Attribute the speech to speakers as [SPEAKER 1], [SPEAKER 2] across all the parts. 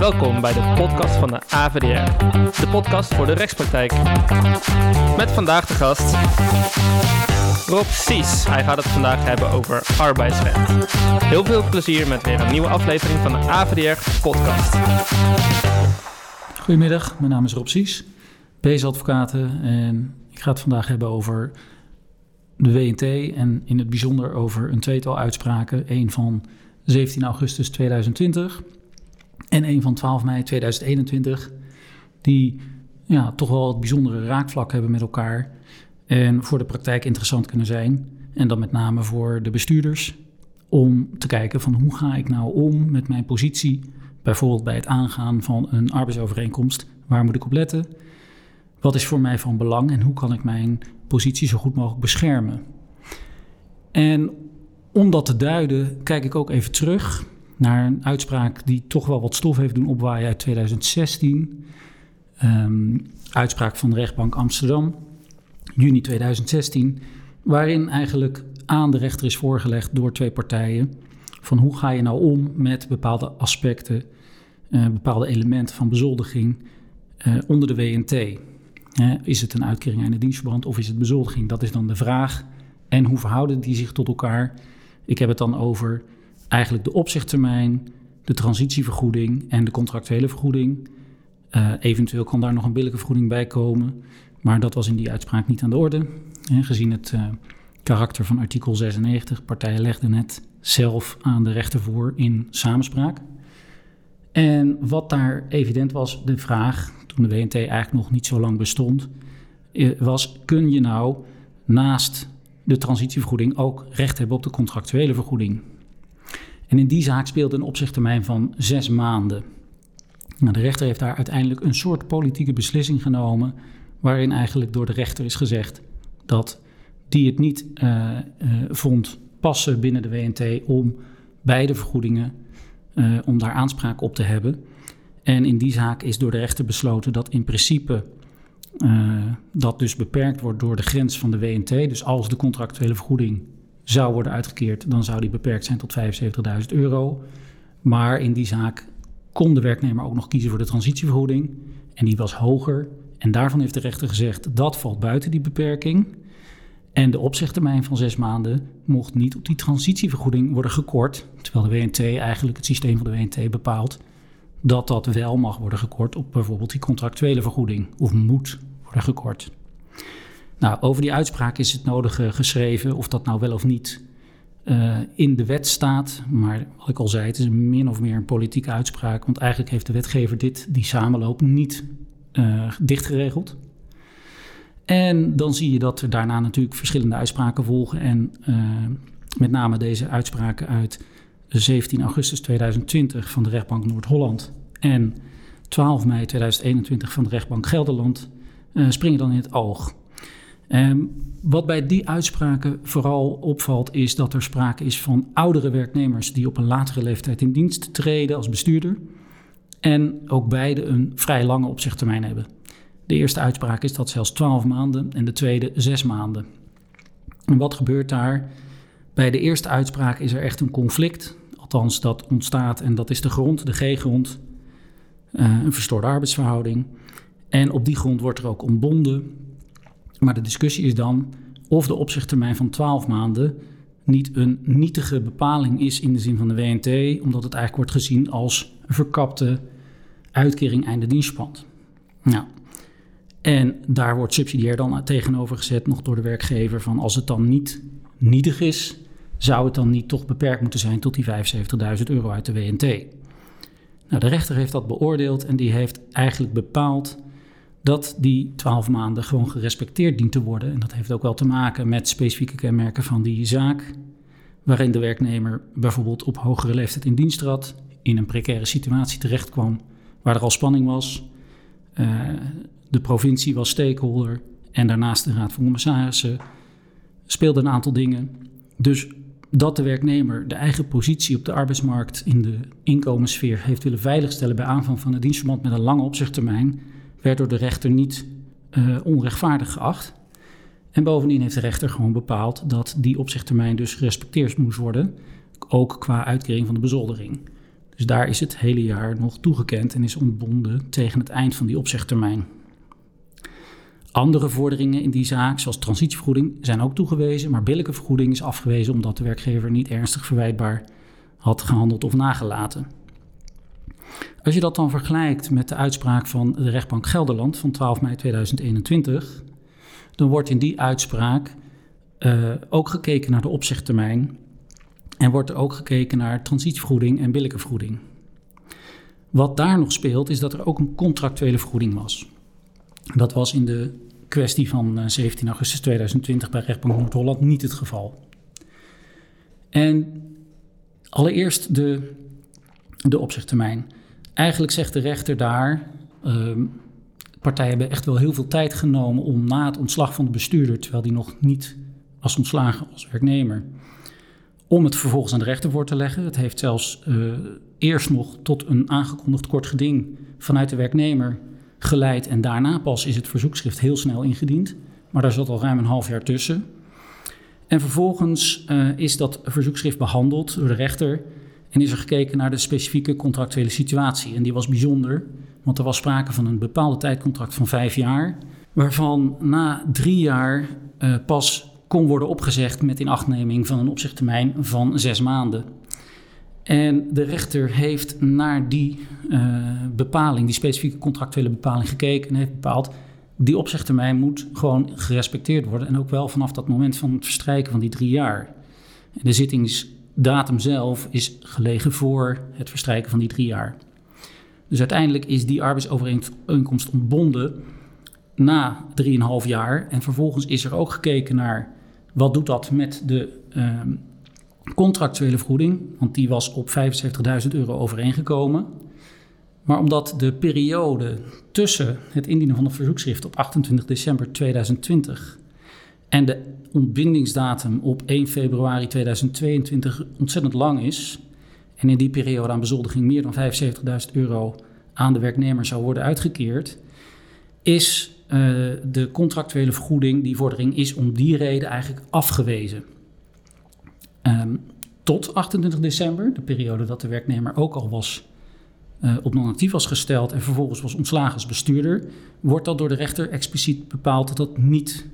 [SPEAKER 1] Welkom bij de podcast van de AVDR, de podcast voor de rechtspraktijk. Met vandaag de gast Rob Sies. Hij gaat het vandaag hebben over arbeidsrecht. Heel veel plezier met weer een nieuwe aflevering van de AVDR podcast.
[SPEAKER 2] Goedemiddag, mijn naam is Rob Sies, Advocaten en ik ga het vandaag hebben over de WNT en in het bijzonder over een tweetal uitspraken. Eén van 17 augustus 2020 en een van 12 mei 2021, die ja, toch wel het bijzondere raakvlak hebben met elkaar en voor de praktijk interessant kunnen zijn. En dan met name voor de bestuurders, om te kijken van hoe ga ik nou om met mijn positie, bijvoorbeeld bij het aangaan van een arbeidsovereenkomst, waar moet ik op letten? Wat is voor mij van belang en hoe kan ik mijn positie zo goed mogelijk beschermen? En om dat te duiden, kijk ik ook even terug naar een uitspraak die toch wel wat stof heeft doen opwaaien uit 2016. Ehm, uitspraak van de rechtbank Amsterdam, juni 2016, waarin eigenlijk aan de rechter is voorgelegd door twee partijen van hoe ga je nou om met bepaalde aspecten, uh, bepaalde elementen van bezoldiging uh, onder de WNT. is het een uitkering aan de dienstverband of is het bezoldiging? Dat is dan de vraag. En hoe verhouden die zich tot elkaar? Ik heb het dan over eigenlijk de opzichttermijn, de transitievergoeding en de contractuele vergoeding. Uh, eventueel kan daar nog een billijke vergoeding bij komen, maar dat was in die uitspraak niet aan de orde. Gezien het uh, karakter van artikel 96, partijen legden het zelf aan de rechter voor in samenspraak. En wat daar evident was, de vraag, toen de WNT eigenlijk nog niet zo lang bestond, eh, was: kun je nou naast de transitievergoeding ook recht hebben op de contractuele vergoeding? En in die zaak speelde een opzichttermijn van zes maanden. Nou, de rechter heeft daar uiteindelijk een soort politieke beslissing genomen, waarin eigenlijk door de rechter is gezegd dat die het niet uh, uh, vond passen binnen de WNT om beide vergoedingen, uh, om daar aanspraak op te hebben. En in die zaak is door de rechter besloten dat in principe dat dus beperkt wordt door de grens van de WNT. Dus als de contractuele vergoeding zou worden uitgekeerd, dan zou die beperkt zijn tot 75.000 euro. Maar in die zaak kon de werknemer ook nog kiezen voor de transitievergoeding. En die was hoger. En daarvan heeft de rechter gezegd dat valt buiten die beperking. En de opzegtermijn van zes maanden mocht niet op die transitievergoeding worden gekort. Terwijl de WNT eigenlijk het systeem van de WNT bepaalt dat dat wel mag worden gekort op bijvoorbeeld die contractuele vergoeding. Of moet worden gekort. Nou, over die uitspraak is het nodige geschreven, of dat nou wel of niet uh, in de wet staat. Maar wat ik al zei, het is min of meer een politieke uitspraak. Want eigenlijk heeft de wetgever dit, die samenloop, niet uh, dichtgeregeld. En dan zie je dat er daarna natuurlijk verschillende uitspraken volgen. En met name deze uitspraken uit 17 augustus 2020 van de rechtbank Noord-Holland en 12 mei 2021 van de rechtbank Gelderland springen dan in het oog. Um, wat bij die uitspraken vooral opvalt, is dat er sprake is van oudere werknemers die op een latere leeftijd in dienst treden als bestuurder. En ook beide een vrij lange opzichttermijn hebben. De eerste uitspraak is dat zelfs 12 maanden en de tweede 6 maanden. En wat gebeurt daar? Bij de eerste uitspraak is er echt een conflict. Althans, dat ontstaat en dat is de grond, de G-grond. Uh, een verstoorde arbeidsverhouding. En op die grond wordt er ook ontbonden maar de discussie is dan of de opzichttermijn van 12 maanden niet een nietige bepaling is in de zin van de WNT, omdat het eigenlijk wordt gezien als een verkapte uitkering einde dienstpand. Nou, en daar wordt subsidiair dan tegenover gezet, nog door de werkgever, van als het dan niet nietig is, zou het dan niet toch beperkt moeten zijn tot die 75.000 euro uit de WNT. Nou, de rechter heeft dat beoordeeld en die heeft eigenlijk bepaald dat die twaalf maanden gewoon gerespecteerd dient te worden. En dat heeft ook wel te maken met specifieke kenmerken van die zaak, waarin de werknemer bijvoorbeeld op hogere leeftijd in dienst trad, in een precaire situatie terecht kwam, waar er al spanning was. Uh, de provincie was stakeholder en daarnaast de Raad van Commissarissen speelden een aantal dingen. Dus dat de werknemer de eigen positie op de arbeidsmarkt in de inkomenssfeer heeft willen veiligstellen bij aanvang van het dienstverband met een lange opzichttermijn, werd door de rechter niet uh, onrechtvaardig geacht. En bovendien heeft de rechter gewoon bepaald dat die opzichttermijn dus gerespecteerd moest worden, ook qua uitkering van de bezoldering. Dus daar is het hele jaar nog toegekend en is ontbonden tegen het eind van die opzegtermijn. Andere vorderingen in die zaak, zoals transitievergoeding, zijn ook toegewezen, maar billijke vergoeding is afgewezen omdat de werkgever niet ernstig verwijtbaar had gehandeld of nagelaten. Als je dat dan vergelijkt met de uitspraak van de rechtbank Gelderland van 12 mei 2021, dan wordt in die uitspraak uh, ook gekeken naar de opzegtermijn en wordt er ook gekeken naar transitievergoeding en billijke vergoeding. Wat daar nog speelt, is dat er ook een contractuele vergoeding was. Dat was in de kwestie van 17 eh, augustus 2020 bij rechtbank Noord-Holland niet het geval. En allereerst de, de opzichttermijn. Eigenlijk zegt de rechter daar, uh, partijen hebben echt wel heel veel tijd genomen om na het ontslag van de bestuurder, terwijl die nog niet was ontslagen als werknemer, om het vervolgens aan de rechter voor te leggen. Het heeft zelfs uh, eerst nog tot een aangekondigd kort geding vanuit de werknemer geleid en daarna pas is het verzoekschrift heel snel ingediend. Maar daar zat al ruim een half jaar tussen. En vervolgens uh, is dat verzoekschrift behandeld door de rechter en is er gekeken naar de specifieke contractuele situatie. En die was bijzonder, want er was sprake van een bepaalde tijdcontract van vijf jaar, waarvan na drie jaar uh, pas kon worden opgezegd met inachtneming van een opzichttermijn van zes maanden. En de rechter heeft naar die uh, bepaling, die specifieke contractuele bepaling gekeken en heeft bepaald, die opzegtermijn moet gewoon gerespecteerd worden. En ook wel vanaf dat moment van het verstrijken van die drie jaar. De zittingsdatum zelf is gelegen voor het verstrijken van die drie jaar. Dus uiteindelijk is die arbeidsovereenkomst ontbonden na 3,5 jaar. En vervolgens is er ook gekeken naar wat doet dat met de uh, contractuele vergoeding, want die was op 75.000 euro overeengekomen. Maar omdat de periode tussen het indienen van het verzoekschrift op 28 december 2020 en de ontbindingsdatum op 1 februari 2022 ontzettend lang is, en in die periode aan bezoldiging meer dan 75.000 euro aan de werknemer zou worden uitgekeerd, is uh, de contractuele vergoeding, die vordering, is om die reden eigenlijk afgewezen. Um, tot 28 december, de periode dat de werknemer ook al was uh, op non-actief was gesteld en vervolgens was ontslagen als bestuurder, wordt dat door de rechter expliciet bepaald dat dat niet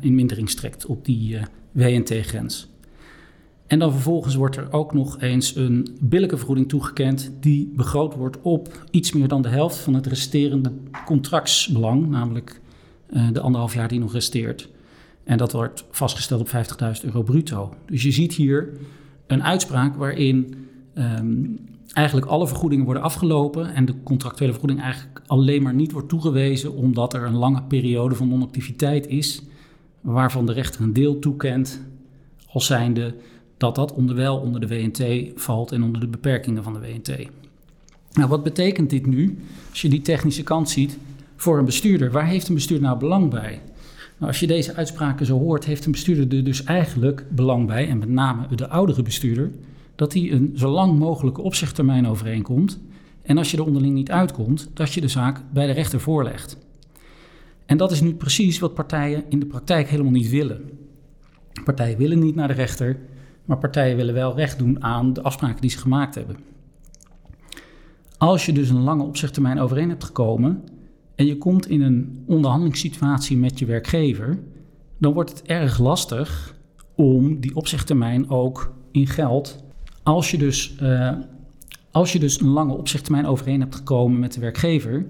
[SPEAKER 2] in mindering strekt op die uh, WNT-grens. En dan vervolgens wordt er ook nog eens een billijke vergoeding toegekend die begroot wordt op iets meer dan de helft van het resterende contractsbelang, namelijk de anderhalf jaar die nog resteert. En dat wordt vastgesteld op 50.000 euro bruto. Dus je ziet hier een uitspraak waarin um, eigenlijk alle vergoedingen worden afgelopen en de contractuele vergoeding eigenlijk alleen maar niet wordt toegewezen omdat er een lange periode van non-activiteit is, waarvan de rechter een deel toekent als zijnde dat dat onder wel onder de WNT valt en onder de beperkingen van de WNT. Nou, wat betekent dit nu, als je die technische kant ziet, voor een bestuurder? Waar heeft een bestuurder nou belang bij? Nou, als je deze uitspraken zo hoort, heeft een bestuurder er dus eigenlijk belang bij, en met name de oudere bestuurder, dat hij een zo lang mogelijke opzegtermijn overeenkomt. En als je er onderling niet uitkomt, dat je de zaak bij de rechter voorlegt. En dat is nu precies wat partijen in de praktijk helemaal niet willen. Partijen willen niet naar de rechter, maar partijen willen wel recht doen aan de afspraken die ze gemaakt hebben. Als je dus een lange opzegtermijn overeen hebt gekomen, en je komt in een onderhandelingssituatie met je werkgever, dan wordt het erg lastig om die opzegtermijn ook in geld. Als je dus, uh, als je dus een lange opzegtermijn overeen hebt gekomen met de werkgever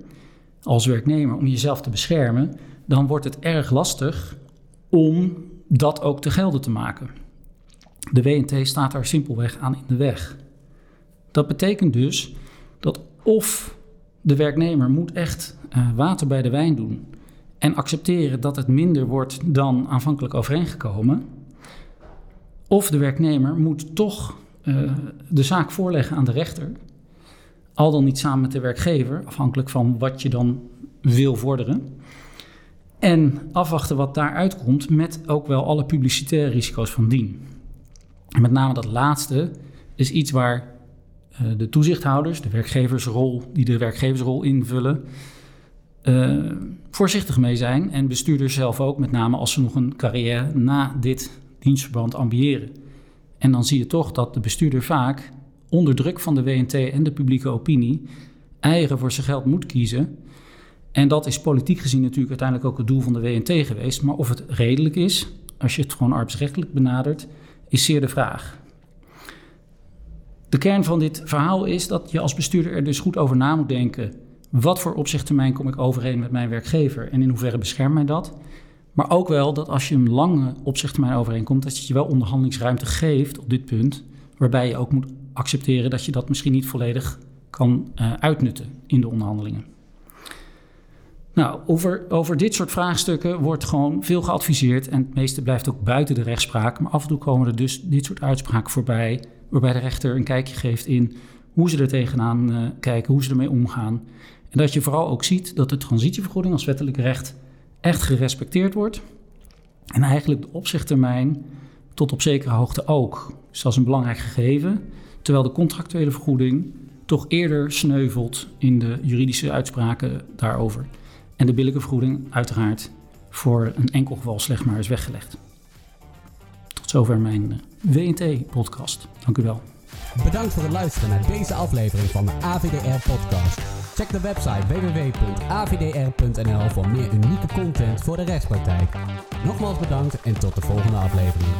[SPEAKER 2] als werknemer om jezelf te beschermen, dan wordt het erg lastig om dat ook te gelden te maken. De WNT staat daar simpelweg aan in de weg. Dat betekent dus dat of de werknemer moet echt uh, water bij de wijn doen en accepteren dat het minder wordt dan aanvankelijk overeengekomen. Of de werknemer moet toch uh, de zaak voorleggen aan de rechter, al dan niet samen met de werkgever, afhankelijk van wat je dan wil vorderen. En afwachten wat daaruit komt met ook wel alle publicitaire risico's van dien. En met name dat laatste is iets waar uh, de toezichthouders, de werkgeversrol, die de werkgeversrol invullen, uh, voorzichtig mee zijn. En bestuurders zelf ook, met name als ze nog een carrière na dit dienstverband ambiëren. En dan zie je toch dat de bestuurder vaak onder druk van de WNT en de publieke opinie eieren voor zijn geld moet kiezen. En dat is politiek gezien natuurlijk uiteindelijk ook het doel van de WNT geweest. Maar of het redelijk is, als je het gewoon arbeidsrechtelijk benadert, is zeer de vraag. De kern van dit verhaal is dat je als bestuurder er dus goed over na moet denken. Wat voor opzichttermijn kom ik overeen met mijn werkgever en in hoeverre beschermt mij dat? Maar ook wel dat als je een lange opzichttermijn overeenkomt, dat je je wel onderhandelingsruimte geeft op dit punt, waarbij je ook moet accepteren dat je dat misschien niet volledig kan uh, uitnutten in de onderhandelingen. Nou, over, over dit soort vraagstukken wordt gewoon veel geadviseerd en het meeste blijft ook buiten de rechtspraak. Maar af en toe komen er dus dit soort uitspraken voorbij, waarbij de rechter een kijkje geeft in hoe ze er tegenaan uh, kijken, hoe ze ermee omgaan. En dat je vooral ook ziet dat de transitievergoeding als wettelijk recht echt gerespecteerd wordt. En eigenlijk de opzichttermijn tot op zekere hoogte ook. Dus dat is een belangrijk gegeven. Terwijl de contractuele vergoeding toch eerder sneuvelt in de juridische uitspraken daarover. En de billijke vergoeding uiteraard voor een enkel geval slecht maar is weggelegd. Tot zover mijn eh, WNT-podcast. Dank u wel.
[SPEAKER 3] Bedankt voor het luisteren naar deze aflevering van de AVDR-podcast. Check de website www.avdr.nl voor meer unieke content voor de rechtspraktijk. Nogmaals bedankt en tot de volgende aflevering.